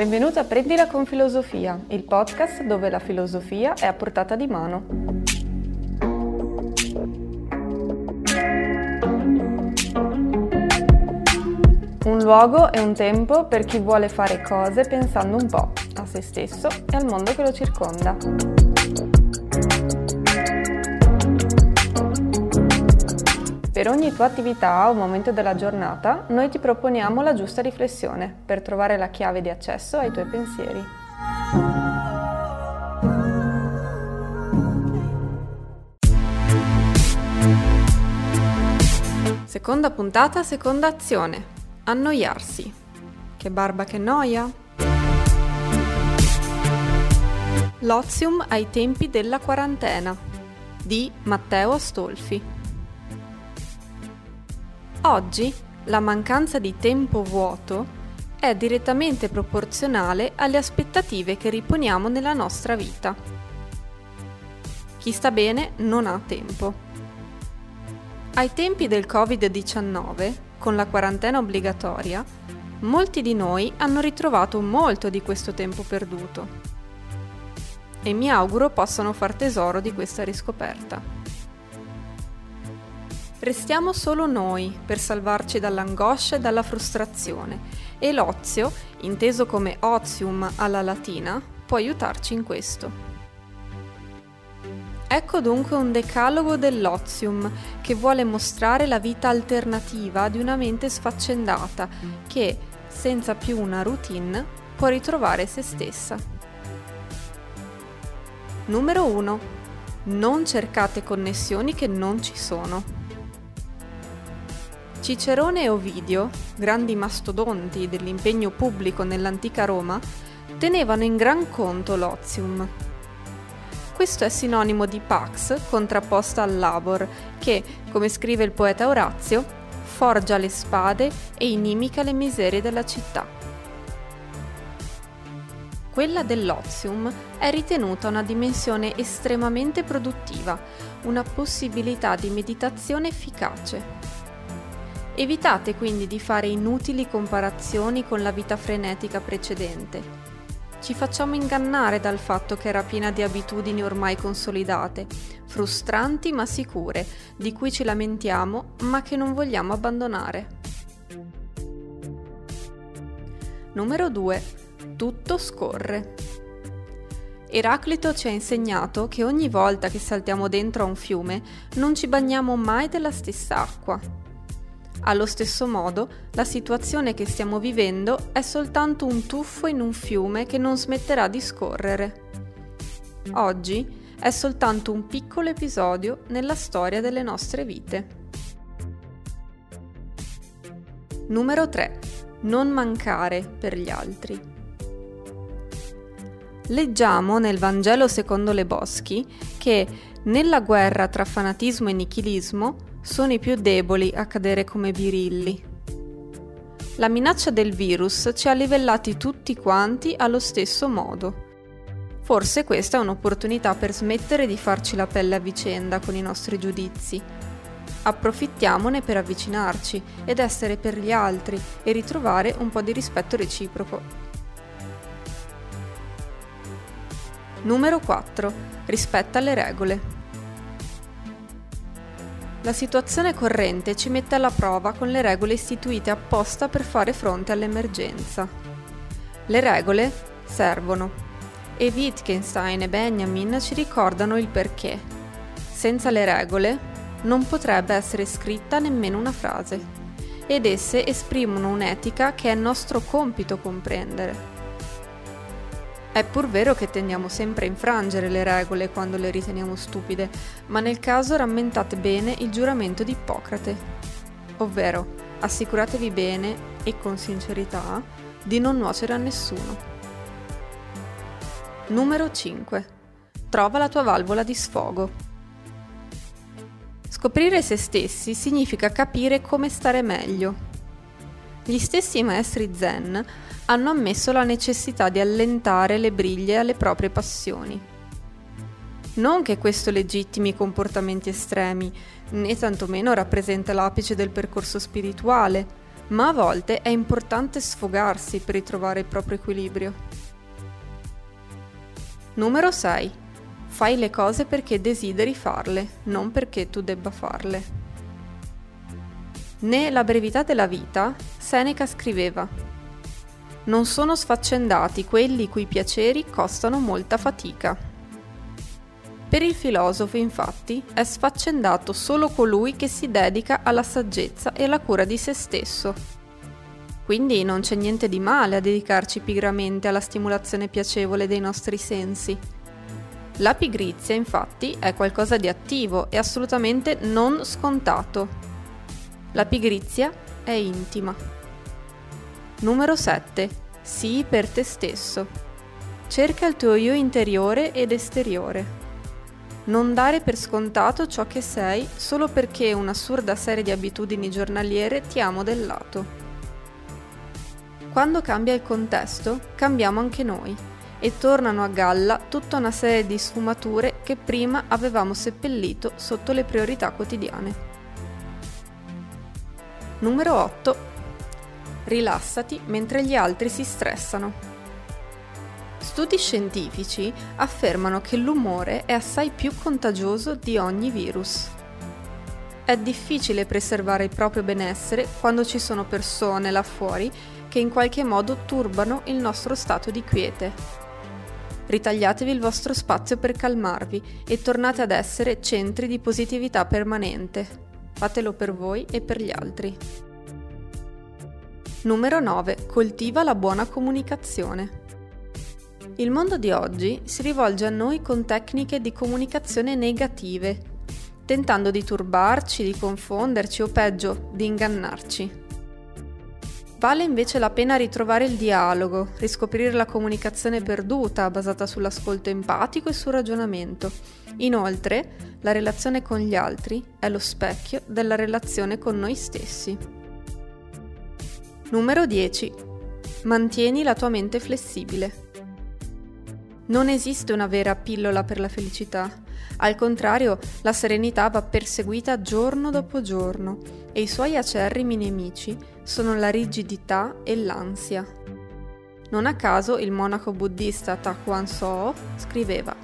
Benvenuto a Prendila con Filosofia, il podcast dove la filosofia è a portata di mano. Un luogo e un tempo per chi vuole fare cose pensando un po' a se stesso e al mondo che lo circonda. Per ogni tua attività o momento della giornata, noi ti proponiamo la giusta riflessione per trovare la chiave di accesso ai tuoi pensieri. Seconda puntata, seconda azione. Annoiarsi. Che barba che noia? L'ozium ai tempi della quarantena di Matteo Astolfi. Oggi la mancanza di tempo vuoto è direttamente proporzionale alle aspettative che riponiamo nella nostra vita. Chi sta bene non ha tempo. Ai tempi del Covid-19, con la quarantena obbligatoria, molti di noi hanno ritrovato molto di questo tempo perduto e mi auguro possano far tesoro di questa riscoperta. Restiamo solo noi per salvarci dall'angoscia e dalla frustrazione e l'ozio, inteso come ozium alla latina, può aiutarci in questo. Ecco dunque un decalogo dell'ozium che vuole mostrare la vita alternativa di una mente sfaccendata che, senza più una routine, può ritrovare se stessa. Numero 1. Non cercate connessioni che non ci sono. Cicerone e Ovidio, grandi mastodonti dell'impegno pubblico nell'antica Roma, tenevano in gran conto l'ozium. Questo è sinonimo di pax contrapposta al labor, che, come scrive il poeta Orazio, forgia le spade e inimica le miserie della città. Quella dell'ozium è ritenuta una dimensione estremamente produttiva, una possibilità di meditazione efficace. Evitate quindi di fare inutili comparazioni con la vita frenetica precedente. Ci facciamo ingannare dal fatto che era piena di abitudini ormai consolidate, frustranti ma sicure, di cui ci lamentiamo ma che non vogliamo abbandonare. Numero 2. Tutto scorre. Eraclito ci ha insegnato che ogni volta che saltiamo dentro a un fiume non ci bagniamo mai della stessa acqua. Allo stesso modo, la situazione che stiamo vivendo è soltanto un tuffo in un fiume che non smetterà di scorrere. Oggi è soltanto un piccolo episodio nella storia delle nostre vite. Numero 3. Non mancare per gli altri. Leggiamo nel Vangelo secondo le Boschi che nella guerra tra fanatismo e nichilismo sono i più deboli a cadere come birilli. La minaccia del virus ci ha livellati tutti quanti allo stesso modo. Forse questa è un'opportunità per smettere di farci la pelle a vicenda con i nostri giudizi. Approfittiamone per avvicinarci ed essere per gli altri e ritrovare un po' di rispetto reciproco. Numero 4. Rispetta le regole. La situazione corrente ci mette alla prova con le regole istituite apposta per fare fronte all'emergenza. Le regole servono e Wittgenstein e Benjamin ci ricordano il perché. Senza le regole non potrebbe essere scritta nemmeno una frase ed esse esprimono un'etica che è nostro compito comprendere. È pur vero che tendiamo sempre a infrangere le regole quando le riteniamo stupide, ma nel caso rammentate bene il giuramento di Ippocrate, ovvero assicuratevi bene e con sincerità di non nuocere a nessuno. Numero 5. Trova la tua valvola di sfogo. Scoprire se stessi significa capire come stare meglio. Gli stessi maestri zen hanno ammesso la necessità di allentare le briglie alle proprie passioni. Non che questo legittimi comportamenti estremi, né tantomeno rappresenta l'apice del percorso spirituale, ma a volte è importante sfogarsi per ritrovare il proprio equilibrio. Numero 6. Fai le cose perché desideri farle, non perché tu debba farle. Né La brevità della vita, Seneca scriveva Non sono sfaccendati quelli cui piaceri costano molta fatica. Per il filosofo, infatti, è sfaccendato solo colui che si dedica alla saggezza e alla cura di se stesso. Quindi non c'è niente di male a dedicarci pigramente alla stimolazione piacevole dei nostri sensi. La pigrizia, infatti, è qualcosa di attivo e assolutamente non scontato. La pigrizia è intima. Numero 7. Sii per te stesso. Cerca il tuo io interiore ed esteriore. Non dare per scontato ciò che sei solo perché un'assurda serie di abitudini giornaliere ti ha modellato. Quando cambia il contesto, cambiamo anche noi e tornano a galla tutta una serie di sfumature che prima avevamo seppellito sotto le priorità quotidiane. Numero 8. Rilassati mentre gli altri si stressano. Studi scientifici affermano che l'umore è assai più contagioso di ogni virus. È difficile preservare il proprio benessere quando ci sono persone là fuori che in qualche modo turbano il nostro stato di quiete. Ritagliatevi il vostro spazio per calmarvi e tornate ad essere centri di positività permanente. Fatelo per voi e per gli altri. Numero 9. Coltiva la buona comunicazione. Il mondo di oggi si rivolge a noi con tecniche di comunicazione negative, tentando di turbarci, di confonderci o peggio, di ingannarci. Vale invece la pena ritrovare il dialogo, riscoprire la comunicazione perduta basata sull'ascolto empatico e sul ragionamento. Inoltre, la relazione con gli altri è lo specchio della relazione con noi stessi. Numero 10. Mantieni la tua mente flessibile. Non esiste una vera pillola per la felicità. Al contrario, la serenità va perseguita giorno dopo giorno e i suoi acerrimi nemici sono la rigidità e l'ansia. Non a caso il monaco buddista Takuan So scriveva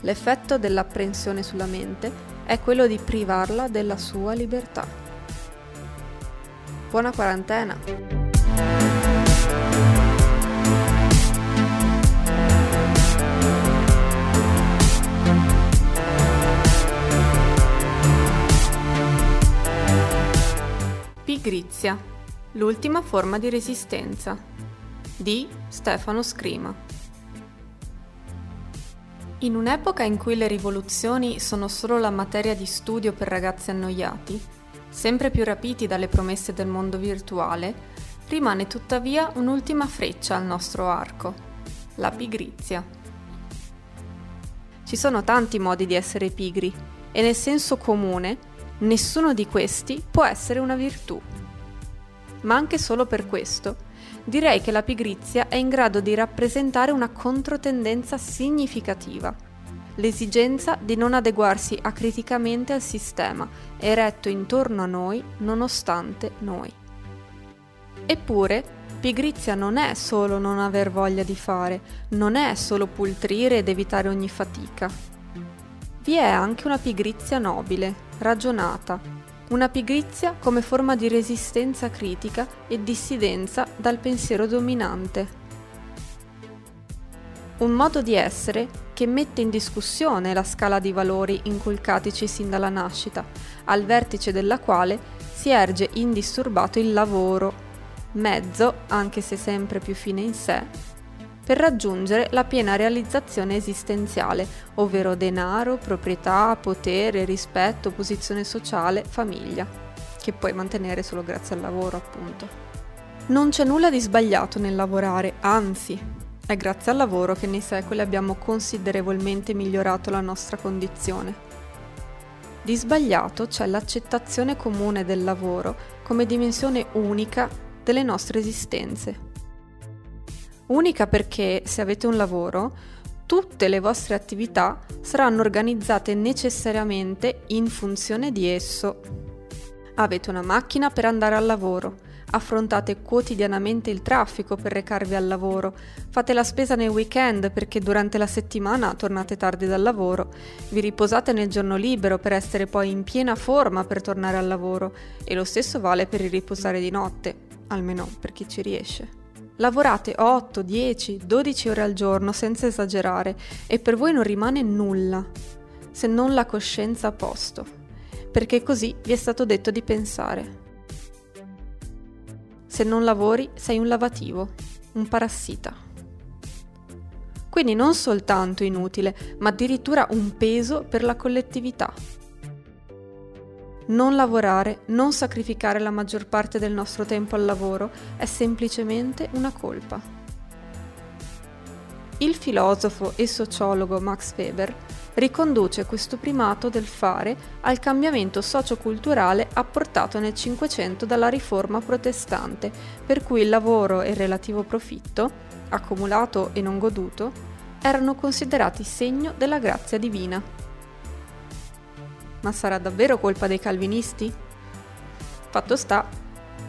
L'effetto dell'apprensione sulla mente è quello di privarla della sua libertà. Buona quarantena! Pigrizia, l'ultima forma di resistenza di Stefano Scrima. In un'epoca in cui le rivoluzioni sono solo la materia di studio per ragazzi annoiati, sempre più rapiti dalle promesse del mondo virtuale, rimane tuttavia un'ultima freccia al nostro arco, la pigrizia. Ci sono tanti modi di essere pigri e nel senso comune Nessuno di questi può essere una virtù. Ma anche solo per questo, direi che la pigrizia è in grado di rappresentare una controtendenza significativa, l'esigenza di non adeguarsi acriticamente al sistema eretto intorno a noi nonostante noi. Eppure, pigrizia non è solo non aver voglia di fare, non è solo pultrire ed evitare ogni fatica. Vi è anche una pigrizia nobile, ragionata, una pigrizia come forma di resistenza critica e dissidenza dal pensiero dominante. Un modo di essere che mette in discussione la scala di valori inculcatici sin dalla nascita, al vertice della quale si erge indisturbato il lavoro, mezzo, anche se sempre più fine in sé, per raggiungere la piena realizzazione esistenziale, ovvero denaro, proprietà, potere, rispetto, posizione sociale, famiglia, che puoi mantenere solo grazie al lavoro, appunto. Non c'è nulla di sbagliato nel lavorare, anzi, è grazie al lavoro che nei secoli abbiamo considerevolmente migliorato la nostra condizione. Di sbagliato c'è l'accettazione comune del lavoro come dimensione unica delle nostre esistenze. Unica perché se avete un lavoro, tutte le vostre attività saranno organizzate necessariamente in funzione di esso. Avete una macchina per andare al lavoro, affrontate quotidianamente il traffico per recarvi al lavoro, fate la spesa nei weekend perché durante la settimana tornate tardi dal lavoro, vi riposate nel giorno libero per essere poi in piena forma per tornare al lavoro e lo stesso vale per il riposare di notte, almeno per chi ci riesce. Lavorate 8, 10, 12 ore al giorno senza esagerare e per voi non rimane nulla, se non la coscienza a posto, perché così vi è stato detto di pensare. Se non lavori sei un lavativo, un parassita. Quindi non soltanto inutile, ma addirittura un peso per la collettività non lavorare, non sacrificare la maggior parte del nostro tempo al lavoro è semplicemente una colpa. Il filosofo e sociologo Max Weber riconduce questo primato del fare al cambiamento socioculturale apportato nel Cinquecento dalla riforma protestante, per cui il lavoro e il relativo profitto, accumulato e non goduto, erano considerati segno della grazia divina. Ma sarà davvero colpa dei calvinisti? Fatto sta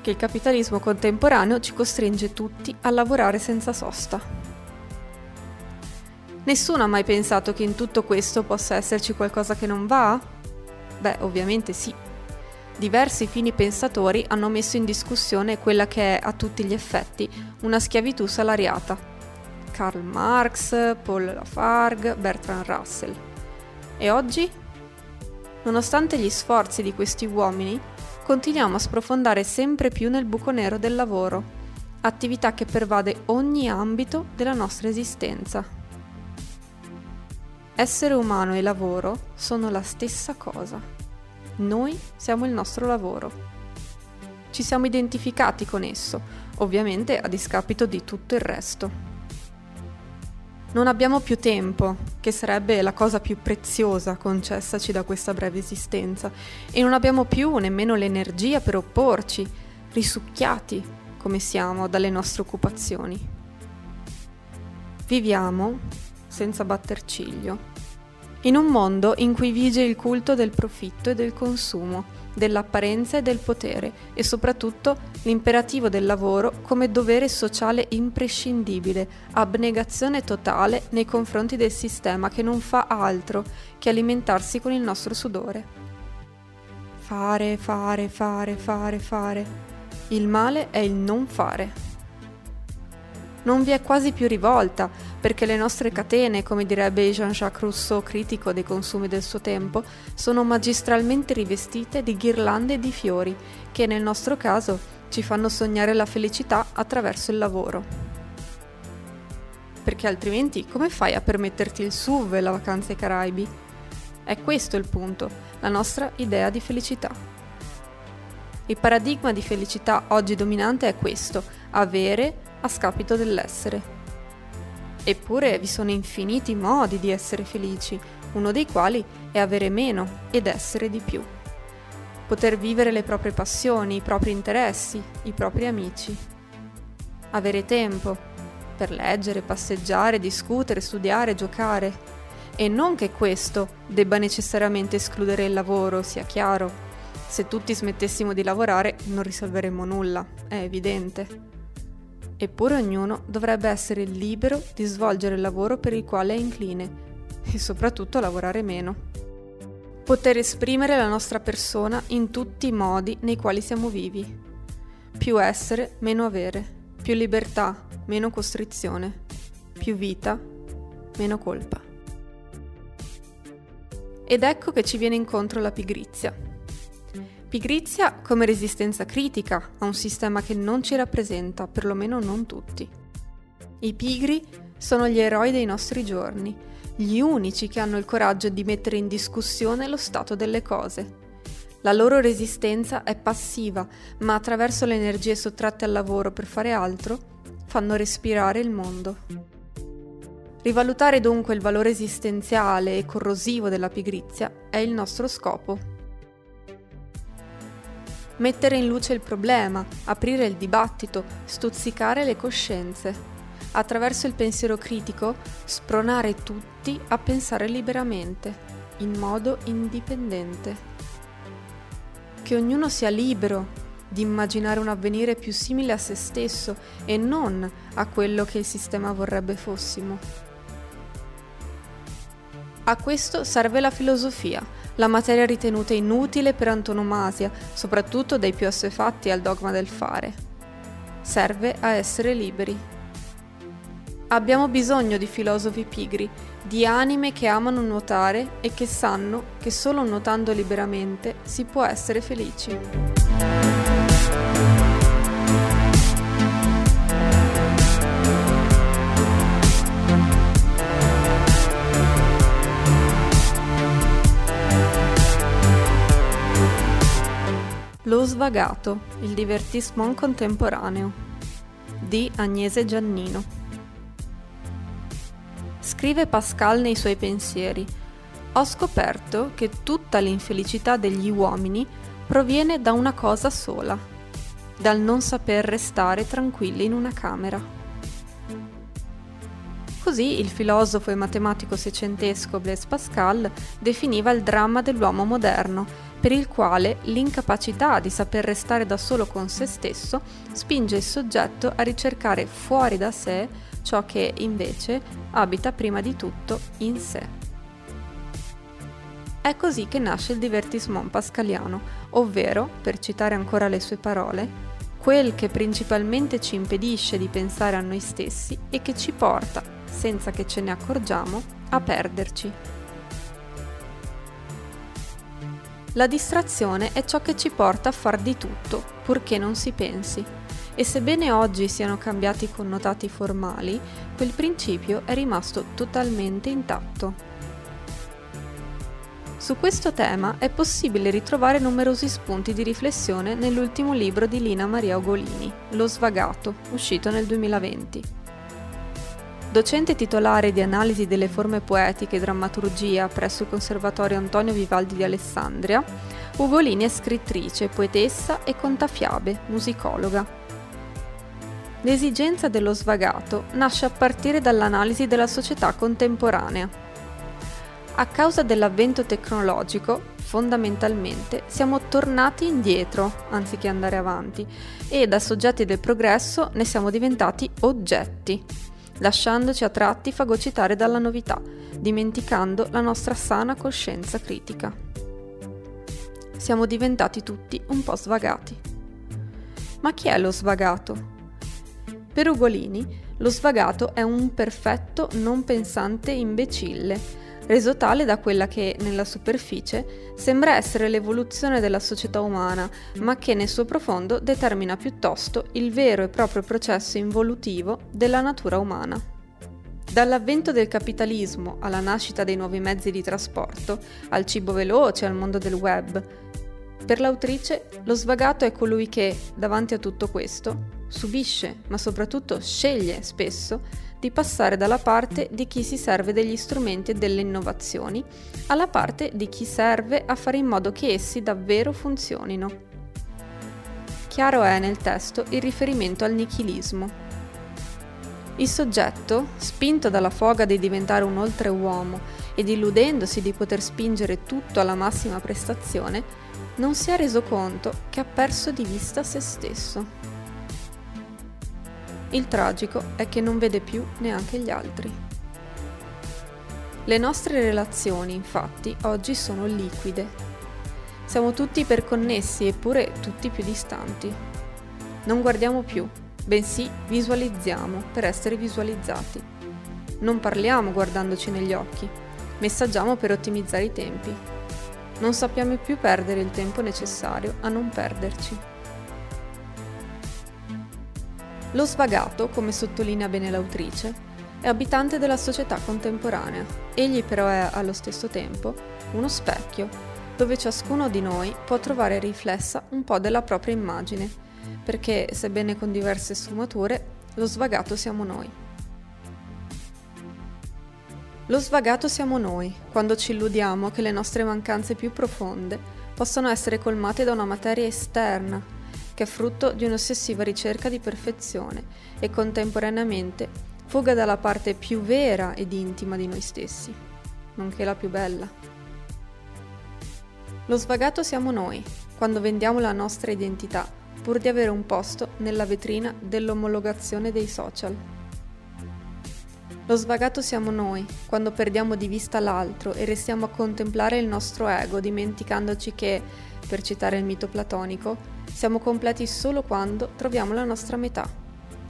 che il capitalismo contemporaneo ci costringe tutti a lavorare senza sosta. Nessuno ha mai pensato che in tutto questo possa esserci qualcosa che non va? Beh, ovviamente sì. Diversi fini pensatori hanno messo in discussione quella che è a tutti gli effetti una schiavitù salariata. Karl Marx, Paul Lafargue, Bertrand Russell. E oggi Nonostante gli sforzi di questi uomini, continuiamo a sprofondare sempre più nel buco nero del lavoro, attività che pervade ogni ambito della nostra esistenza. Essere umano e lavoro sono la stessa cosa. Noi siamo il nostro lavoro. Ci siamo identificati con esso, ovviamente a discapito di tutto il resto. Non abbiamo più tempo, che sarebbe la cosa più preziosa concessaci da questa breve esistenza, e non abbiamo più nemmeno l'energia per opporci, risucchiati come siamo dalle nostre occupazioni. Viviamo, senza batter ciglio, in un mondo in cui vige il culto del profitto e del consumo, dell'apparenza e del potere e soprattutto l'imperativo del lavoro come dovere sociale imprescindibile, abnegazione totale nei confronti del sistema che non fa altro che alimentarsi con il nostro sudore. Fare, fare, fare, fare, fare. Il male è il non fare non vi è quasi più rivolta, perché le nostre catene, come direbbe Jean-Jacques Rousseau, critico dei consumi del suo tempo, sono magistralmente rivestite di ghirlande e di fiori, che nel nostro caso ci fanno sognare la felicità attraverso il lavoro. Perché altrimenti come fai a permetterti il SUV e la vacanza ai Caraibi? È questo il punto, la nostra idea di felicità. Il paradigma di felicità oggi dominante è questo, avere a scapito dell'essere. Eppure vi sono infiniti modi di essere felici, uno dei quali è avere meno ed essere di più. Poter vivere le proprie passioni, i propri interessi, i propri amici. Avere tempo per leggere, passeggiare, discutere, studiare, giocare. E non che questo debba necessariamente escludere il lavoro, sia chiaro. Se tutti smettessimo di lavorare non risolveremmo nulla, è evidente. Eppure ognuno dovrebbe essere libero di svolgere il lavoro per il quale è incline e soprattutto lavorare meno. Poter esprimere la nostra persona in tutti i modi nei quali siamo vivi. Più essere, meno avere. Più libertà, meno costrizione. Più vita, meno colpa. Ed ecco che ci viene incontro la pigrizia. Pigrizia come resistenza critica a un sistema che non ci rappresenta, perlomeno non tutti. I pigri sono gli eroi dei nostri giorni, gli unici che hanno il coraggio di mettere in discussione lo stato delle cose. La loro resistenza è passiva, ma attraverso le energie sottratte al lavoro per fare altro, fanno respirare il mondo. Rivalutare dunque il valore esistenziale e corrosivo della pigrizia è il nostro scopo mettere in luce il problema, aprire il dibattito, stuzzicare le coscienze. Attraverso il pensiero critico, spronare tutti a pensare liberamente, in modo indipendente. Che ognuno sia libero di immaginare un avvenire più simile a se stesso e non a quello che il sistema vorrebbe fossimo. A questo serve la filosofia, la materia ritenuta inutile per antonomasia, soprattutto dai più assuefatti al dogma del fare. Serve a essere liberi. Abbiamo bisogno di filosofi pigri, di anime che amano nuotare e che sanno che solo nuotando liberamente si può essere felici. Lo svagato, il divertissement contemporaneo di Agnese Giannino. Scrive Pascal nei suoi pensieri, ho scoperto che tutta l'infelicità degli uomini proviene da una cosa sola, dal non saper restare tranquilli in una camera. Così il filosofo e matematico seicentesco Blaise Pascal definiva il dramma dell'uomo moderno, per il quale l'incapacità di saper restare da solo con se stesso spinge il soggetto a ricercare fuori da sé ciò che invece abita prima di tutto in sé. È così che nasce il divertissement pascaliano, ovvero, per citare ancora le sue parole, quel che principalmente ci impedisce di pensare a noi stessi e che ci porta, senza che ce ne accorgiamo, a perderci. La distrazione è ciò che ci porta a far di tutto, purché non si pensi e sebbene oggi siano cambiati i connotati formali, quel principio è rimasto totalmente intatto. Su questo tema è possibile ritrovare numerosi spunti di riflessione nell'ultimo libro di Lina Maria Ugolini, Lo svagato, uscito nel 2020. Docente titolare di analisi delle forme poetiche e drammaturgia presso il Conservatorio Antonio Vivaldi di Alessandria, Ugolini è scrittrice, poetessa e contafiabe, musicologa. L'esigenza dello svagato nasce a partire dall'analisi della società contemporanea. A causa dell'avvento tecnologico, fondamentalmente, siamo tornati indietro anziché andare avanti e da soggetti del progresso ne siamo diventati oggetti, lasciandoci a tratti fagocitare dalla novità, dimenticando la nostra sana coscienza critica. Siamo diventati tutti un po' svagati. Ma chi è lo svagato? Per Ugolini, lo svagato è un perfetto non pensante imbecille, reso tale da quella che, nella superficie, sembra essere l'evoluzione della società umana, ma che nel suo profondo determina piuttosto il vero e proprio processo involutivo della natura umana. Dall'avvento del capitalismo alla nascita dei nuovi mezzi di trasporto, al cibo veloce, al mondo del web, per l'autrice lo svagato è colui che, davanti a tutto questo, subisce, ma soprattutto sceglie spesso di passare dalla parte di chi si serve degli strumenti e delle innovazioni alla parte di chi serve a fare in modo che essi davvero funzionino. Chiaro è nel testo il riferimento al nichilismo. Il soggetto, spinto dalla foga di diventare un oltreuomo ed illudendosi di poter spingere tutto alla massima prestazione, non si è reso conto che ha perso di vista se stesso. Il tragico è che non vede più neanche gli altri. Le nostre relazioni, infatti, oggi sono liquide. Siamo tutti iperconnessi eppure tutti più distanti. Non guardiamo più, bensì visualizziamo per essere visualizzati. Non parliamo guardandoci negli occhi, messaggiamo per ottimizzare i tempi. Non sappiamo più perdere il tempo necessario a non perderci. Lo svagato, come sottolinea bene l'autrice, è abitante della società contemporanea. Egli però è allo stesso tempo uno specchio, dove ciascuno di noi può trovare riflessa un po' della propria immagine, perché, sebbene con diverse sfumature, lo svagato siamo noi. Lo svagato siamo noi, quando ci illudiamo che le nostre mancanze più profonde possano essere colmate da una materia esterna che è frutto di un'ossessiva ricerca di perfezione e contemporaneamente fuga dalla parte più vera ed intima di noi stessi, nonché la più bella. Lo svagato siamo noi, quando vendiamo la nostra identità pur di avere un posto nella vetrina dell'omologazione dei social. Lo svagato siamo noi, quando perdiamo di vista l'altro e restiamo a contemplare il nostro ego, dimenticandoci che, per citare il mito platonico, siamo completi solo quando troviamo la nostra metà,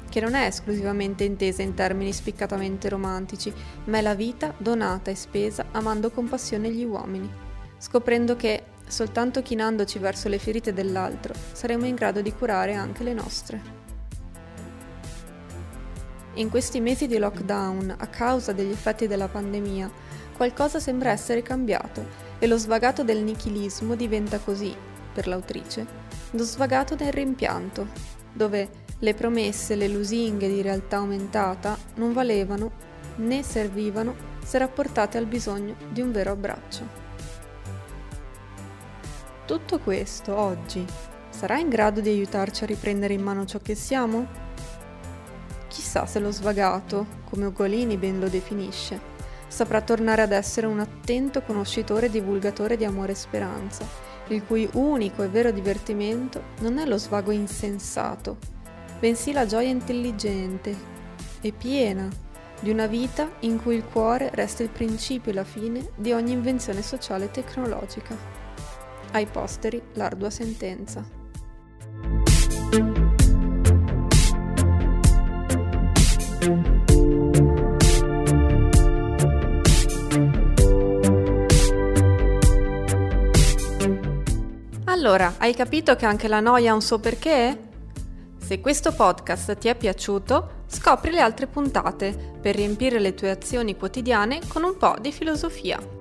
che non è esclusivamente intesa in termini spiccatamente romantici, ma è la vita donata e spesa amando con passione gli uomini, scoprendo che, soltanto chinandoci verso le ferite dell'altro, saremo in grado di curare anche le nostre. In questi mesi di lockdown, a causa degli effetti della pandemia, qualcosa sembra essere cambiato e lo svagato del nichilismo diventa così, per l'autrice, lo svagato del rimpianto, dove le promesse, le lusinghe di realtà aumentata non valevano né servivano se rapportate al bisogno di un vero abbraccio. Tutto questo oggi sarà in grado di aiutarci a riprendere in mano ciò che siamo? Chissà se lo svagato, come Ugolini ben lo definisce, saprà tornare ad essere un attento conoscitore e divulgatore di amore e speranza, il cui unico e vero divertimento non è lo svago insensato, bensì la gioia intelligente e piena di una vita in cui il cuore resta il principio e la fine di ogni invenzione sociale e tecnologica. Ai posteri l'ardua sentenza. Allora, hai capito che anche la noia ha un suo perché? Se questo podcast ti è piaciuto, scopri le altre puntate per riempire le tue azioni quotidiane con un po' di filosofia.